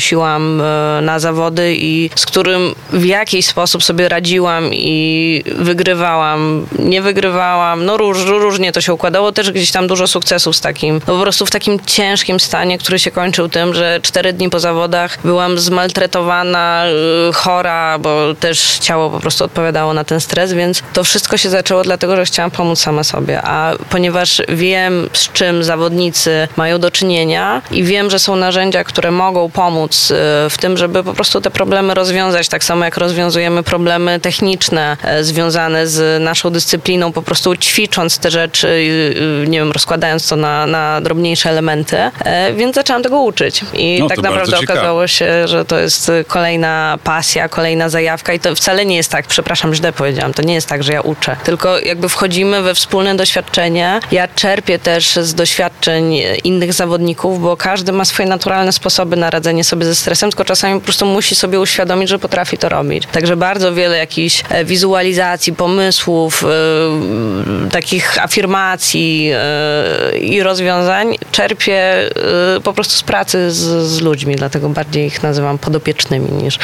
e, na zawody i z którym w jakiś sposób sobie radziłam i wygrywałam, nie wygrywałam, no róż, różnie to się układało, też gdzieś tam dużo sukcesów z takim, no po prostu w takim ciężkim stanie, który się kończył tym, że cztery dni po zawodach byłam zmaltretowana, y, chora, bo też ciało po prostu odpowiadało na ten stres, więc to wszystko się zaczęło dlatego, że chciałam pomóc sama sobie, a ponieważ wiem z czym zawodnicy mają do czynienia i wiem, że są narzędzia, które mogą pomóc y, w tym, żeby po prostu te problemy rozwiązać, tak samo jak rozwiązujemy problemy techniczne e, związane z naszą dyscypliną, po prostu ćwicząc te rzeczy, y, y, nie wiem, rozkładając to na, na drobniejsze elementy, E, więc zaczęłam tego uczyć. I No, tak naprawdę okazało się, że to jest y, kolejna pasja, kolejna zajawka. I to wcale nie jest tak, przepraszam, źle powiedziałam, to nie jest tak, że ja uczę, tylko jakby wchodzimy we wspólne doświadczenie. Ja czerpię też z doświadczeń innych zawodników, bo każdy ma swoje naturalne sposoby na radzenie sobie ze stresem, tylko czasami po prostu musi sobie uświadomić, że potrafi to robić. Także bardzo wiele jakichś e, wizualizacji, pomysłów, e, takich afirmacji e, i rozwiązań czerpię e, po prostu z pracy z, z ludźmi, dlatego bardziej ich nazywam podopiecznymi niż,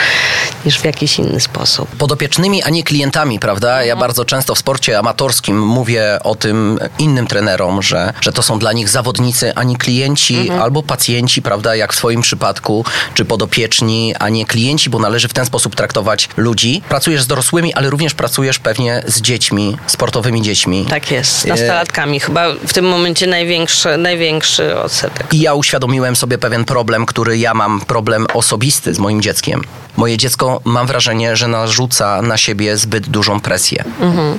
niż w jakiś inny sposób. podopiecznymi, a nie klientami, prawda? Ja bardzo często w sporcie amatorskim mówię o tym innym trenerom, że, że to są dla nich zawodnicy, a nie klienci albo pacjenci, prawda? Jak w twoim przypadku, czy podopieczni, a nie klienci, bo należy w ten sposób traktować ludzi. Pracujesz z dorosłymi, ale również pracujesz pewnie z dziećmi, sportowymi dziećmi. Tak jest, z nastolatkami. Chyba w tym momencie największy, największy odsetek. I ja uświadomiłem sobie pewien problem, który ja mam, problem osobisty z moim dzieckiem. Moje dziecko, mam wrażenie, że narzuca na siebie zbyt dużą presję.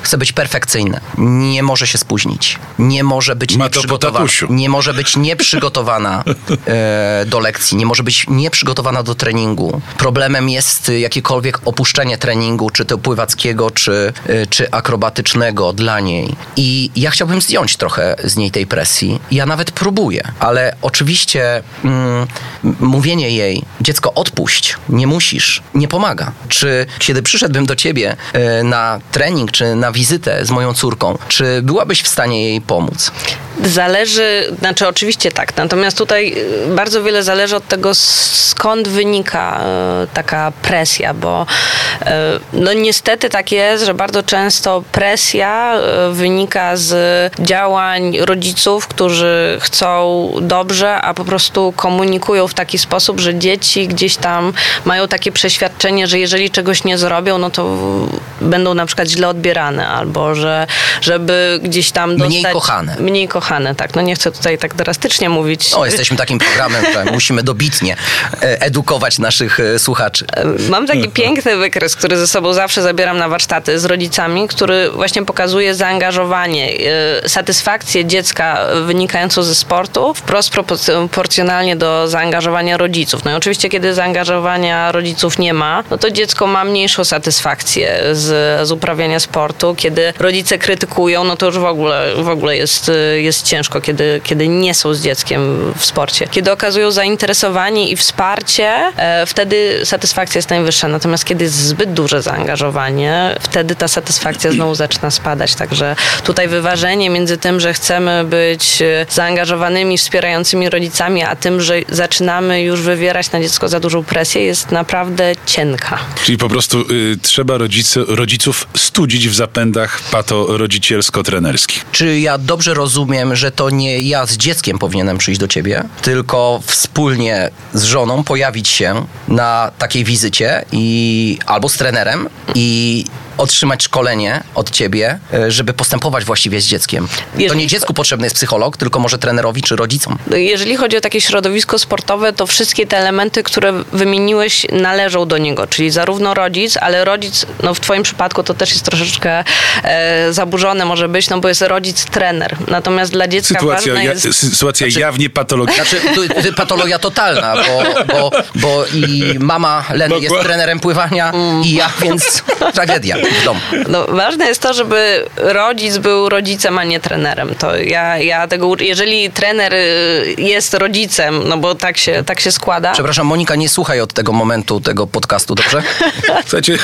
Chce być perfekcyjne. Nie może się spóźnić. Nie może być Ma nieprzygotowana. Nie może być nieprzygotowana *laughs* e, do lekcji. Nie może być nieprzygotowana do treningu. Problemem jest jakiekolwiek opuszczenie treningu, czy to pływackiego, czy, y, czy akrobatycznego dla niej. I ja chciałbym zdjąć trochę z niej tej presji. Ja nawet próbuję, ale oczywiście mm, mówienie jej, dziecko odpuść, nie musisz, nie pomaga. Czy kiedy przyszedłbym do ciebie y, na trening, czy na wizytę z moją córką, czy byłabyś w stanie jej pomóc? Zależy, znaczy oczywiście tak, natomiast tutaj y, bardzo wiele zależy od tego, skąd wynika y, taka presja, bo y, no niestety tak jest, że bardzo często presja wynika z działań rodziców, którzy chcą dobrze, a po prostu komunikują w taki sposób, że dzieci gdzieś tam mają takie przeświadczenie, że jeżeli czegoś nie zrobią, no to będą na przykład źle odbierane, albo że żeby gdzieś tam dostać... Mniej kochane. Mniej kochane tak. No nie chcę tutaj tak drastycznie mówić. O, jesteśmy takim programem, *laughs* że musimy dobitnie e, edukować naszych e, słuchaczy. E, mam taki piękny wykres, który ze sobą zawsze zabieram na warsztaty z rodzicami, który właśnie pokazuje zaangażowanie, satysfakcję dziecka wynikającą ze sportu wprost proporcjonalnie do zaangażowania rodziców. No i oczywiście, kiedy zaangażowania rodziców nie ma, no to dziecko ma mniejszą satysfakcję z, z uprawiania sportu. Kiedy rodzice krytykują, no to już w ogóle, w ogóle jest, jest ciężko, kiedy, kiedy nie są z dzieckiem w sporcie. Kiedy okazują zainteresowanie i wsparcie, e, wtedy satysfakcja jest najwyższa. Natomiast kiedy jest zbyt duże zaangażowanie, wtedy ta satysfakcja znowu *clears throat* zaczyna spadać. Także tutaj wyważenie między tym, że chcemy być e, zaangażowanymi, wspierającymi rodzicami, a tym, że zaczynamy już wywierać na dziecko za dużą presję, jest naprawdę cienka. Czyli po prostu y, trzeba rodzice, rodziców studzić w zapędach pato-rodzicielsko-trenerskich. Czy ja dobrze rozumiem, rozumiem, że to nie ja z dzieckiem powinienem przyjść do ciebie, tylko wspólnie z żoną pojawić się na takiej wizycie i albo z trenerem i otrzymać szkolenie od ciebie, e, żeby postępować właściwie z dzieckiem. Jeżeli... To nie dziecku potrzebny jest psycholog, tylko może trenerowi czy rodzicom. Jeżeli chodzi o takie środowisko sportowe, to wszystkie te elementy, które wymieniłeś, należą do niego, czyli zarówno rodzic, ale rodzic, no w twoim przypadku to też jest troszeczkę e, zaburzone może być, no bo jest rodzic trener. Natomiast dla dziecka sytuacja, ważna jest... sytuacja znaczy, jawnie patologiczna. Znaczy, patologia totalna, bo, bo, bo i mama Leny jest trenerem pływania mm. i ja, więc tragedia w domu. No, ważne jest to, żeby rodzic był rodzicem, a nie trenerem. To ja, ja tego, jeżeli trener y, jest rodzicem, no bo tak się, tak się składa. Przepraszam, Monika, nie słuchaj od tego momentu tego podcastu, dobrze? *laughs* Słuchajcie.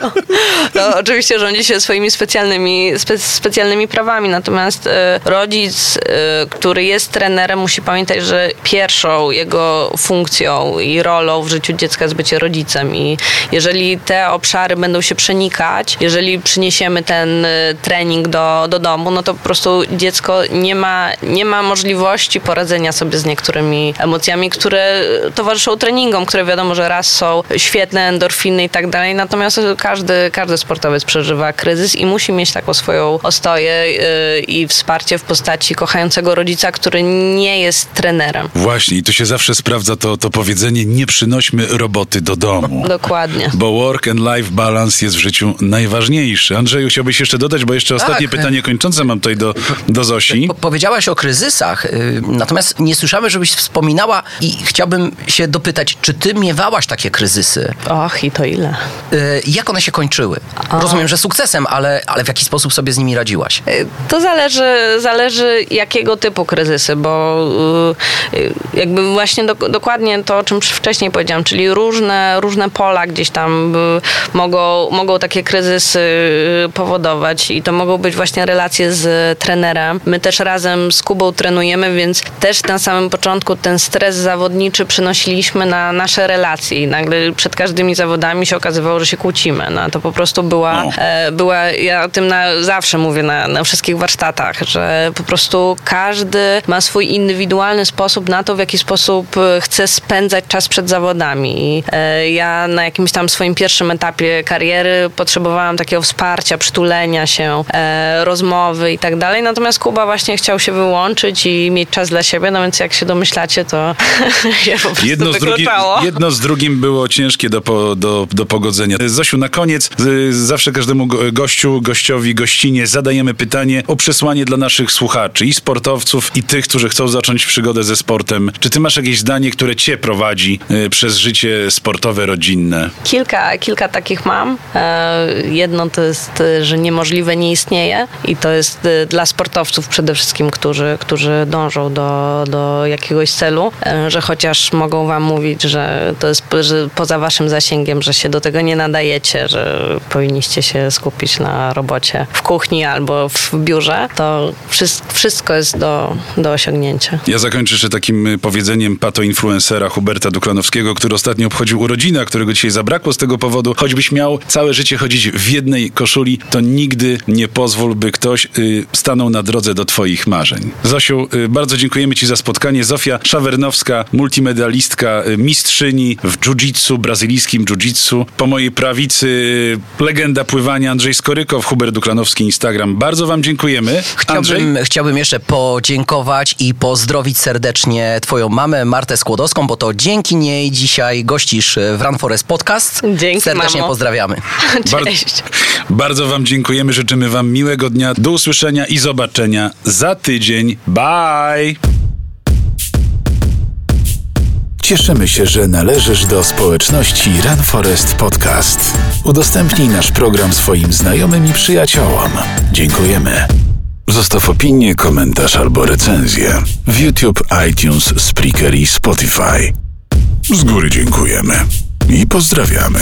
To, to oczywiście rządzi się swoimi specjalnymi, spe, specjalnymi prawami, natomiast y, rodzic, y, który jest trenerem, musi pamiętać, że pierwszą jego funkcją i rolą w życiu dziecka jest bycie rodzicem i jeżeli te obszary będą się przenikać, jeżeli przyniesiemy ten y, trening do, do domu, no to po prostu dziecko nie ma, nie ma możliwości poradzenia sobie z niektórymi emocjami, które towarzyszą treningom, które wiadomo, że raz są świetne, endorfiny i tak dalej, natomiast każdy, każdy sportowiec przeżywa kryzys i musi mieć taką swoją ostoję y, i wsparcie w postaci kochającego rodzica, który nie jest trenerem. Właśnie i tu się zawsze sprawdza to, to powiedzenie nie przynośmy roboty do domu. Dokładnie. Bo work and life balance jest w życiu najważniejszy. Andrzeju, chciałbyś jeszcze dodać, bo jeszcze ostatnie tak. pytanie kończące mam tutaj do, do Zosi. Po, powiedziałaś o kryzysach, yy, natomiast nie słyszałem, żebyś wspominała i chciałbym się dopytać, czy ty miewałaś takie kryzysy? Och, i to ile? Yy, jak one się kończyły? O. Rozumiem, że sukcesem, ale, ale w jaki sposób sobie z nimi radziłaś? Yy, to zależy, zależy jakiego typu kryzysy, bo jakby właśnie do, dokładnie to, o czym wcześniej powiedziałam, czyli różne, różne pola gdzieś tam y, mogą, mogą takie kryzysy y, powodować i to mogą być właśnie relacje z trenerem. My też razem z Kubą trenujemy, więc też na samym początku ten stres zawodniczy przynosiliśmy na nasze relacje i nagle przed każdymi zawodami się okazywało, że się kłócimy. No, to po prostu była, no. e, była ja o tym na, zawsze mówię na, na wszystkich warsztatach, że po prostu każdy ma swój indywidualny sposób na to, w jaki sposób e, chce spędzać czas przed zawodami. I, e, ja na jakimś tam swoim pierwszym etapie kariery potrzebowałam takiego wsparcia, przytulenia się, e, rozmowy i tak dalej. Natomiast Kuba właśnie chciał się wyłączyć i mieć czas dla siebie, no więc jak się domyślacie, to *laughs* się po prostu Jedno z, drugi, wykluczało. jedno z drugim było ciężkie do, po, do, do pogodzenia. Zosiu, na koniec zawsze każdemu go- gościu, gościowi, gościnie zadajemy pytanie o przesłanie dla naszych słuchaczy i sportowców, i tych, którzy chcą zacząć przygodę ze sportem. Czy ty masz jakieś zdanie, które cię prowadzi y, przez życie sportowe, rodzinne? Kilka, kilka takich mam. E, Jedno to jest, e, że niemożliwe nie istnieje i to jest e, dla sportowców przede wszystkim, którzy, którzy dążą do, do jakiegoś celu, e, że chociaż mogą wam mówić, że to jest że poza waszym zasięgiem, że się do tego nie nadajecie, że powinniście się skupić na robocie w kuchni albo w biurze, to wszystko, jest do, do osiągnięcia. Ja zakończę jeszcze takim y, powiedzeniem pato-influencera Huberta Duklanowskiego, który ostatnio obchodził urodziny, a którego dzisiaj zabrakło z tego powodu. Choćbyś miał całe życie chodzić w jednej koszuli, to nigdy nie pozwól, by ktoś y, stanął na drodze do twoich marzeń. Zosiu, y, bardzo dziękujemy ci za spotkanie. Zofia Szawernowska, multimedalistka, y, mistrzyni w jiu-jitsu, brazylijskim jiu-jitsu. Po mojej prawicy y, legenda pływania Andrzej Skorykow, Hubert Duklanowski, Instagram. Bardzo wam dziękujemy. Andrzej? Chciałbym, chciałbym jeszcze podziękować i pozdrowić serdecznie twoją mamę Martę Skłodowską, bo to dzięki niej dzisiaj gościsz w Run Forest Podcast. Dzięki, Serdecznie mamo. pozdrawiamy. *laughs* Cześć. Bardzo Wam dziękujemy, życzymy Wam miłego dnia, do usłyszenia i zobaczenia za tydzień. Bye! Cieszymy się, że należysz do społeczności Run Forest Podcast. Udostępnij nasz program swoim znajomym i przyjaciołom. Dziękujemy. Zostaw opinię, komentarz albo recenzję w YouTube, iTunes, Spreaker i Spotify. Z góry dziękujemy i pozdrawiamy.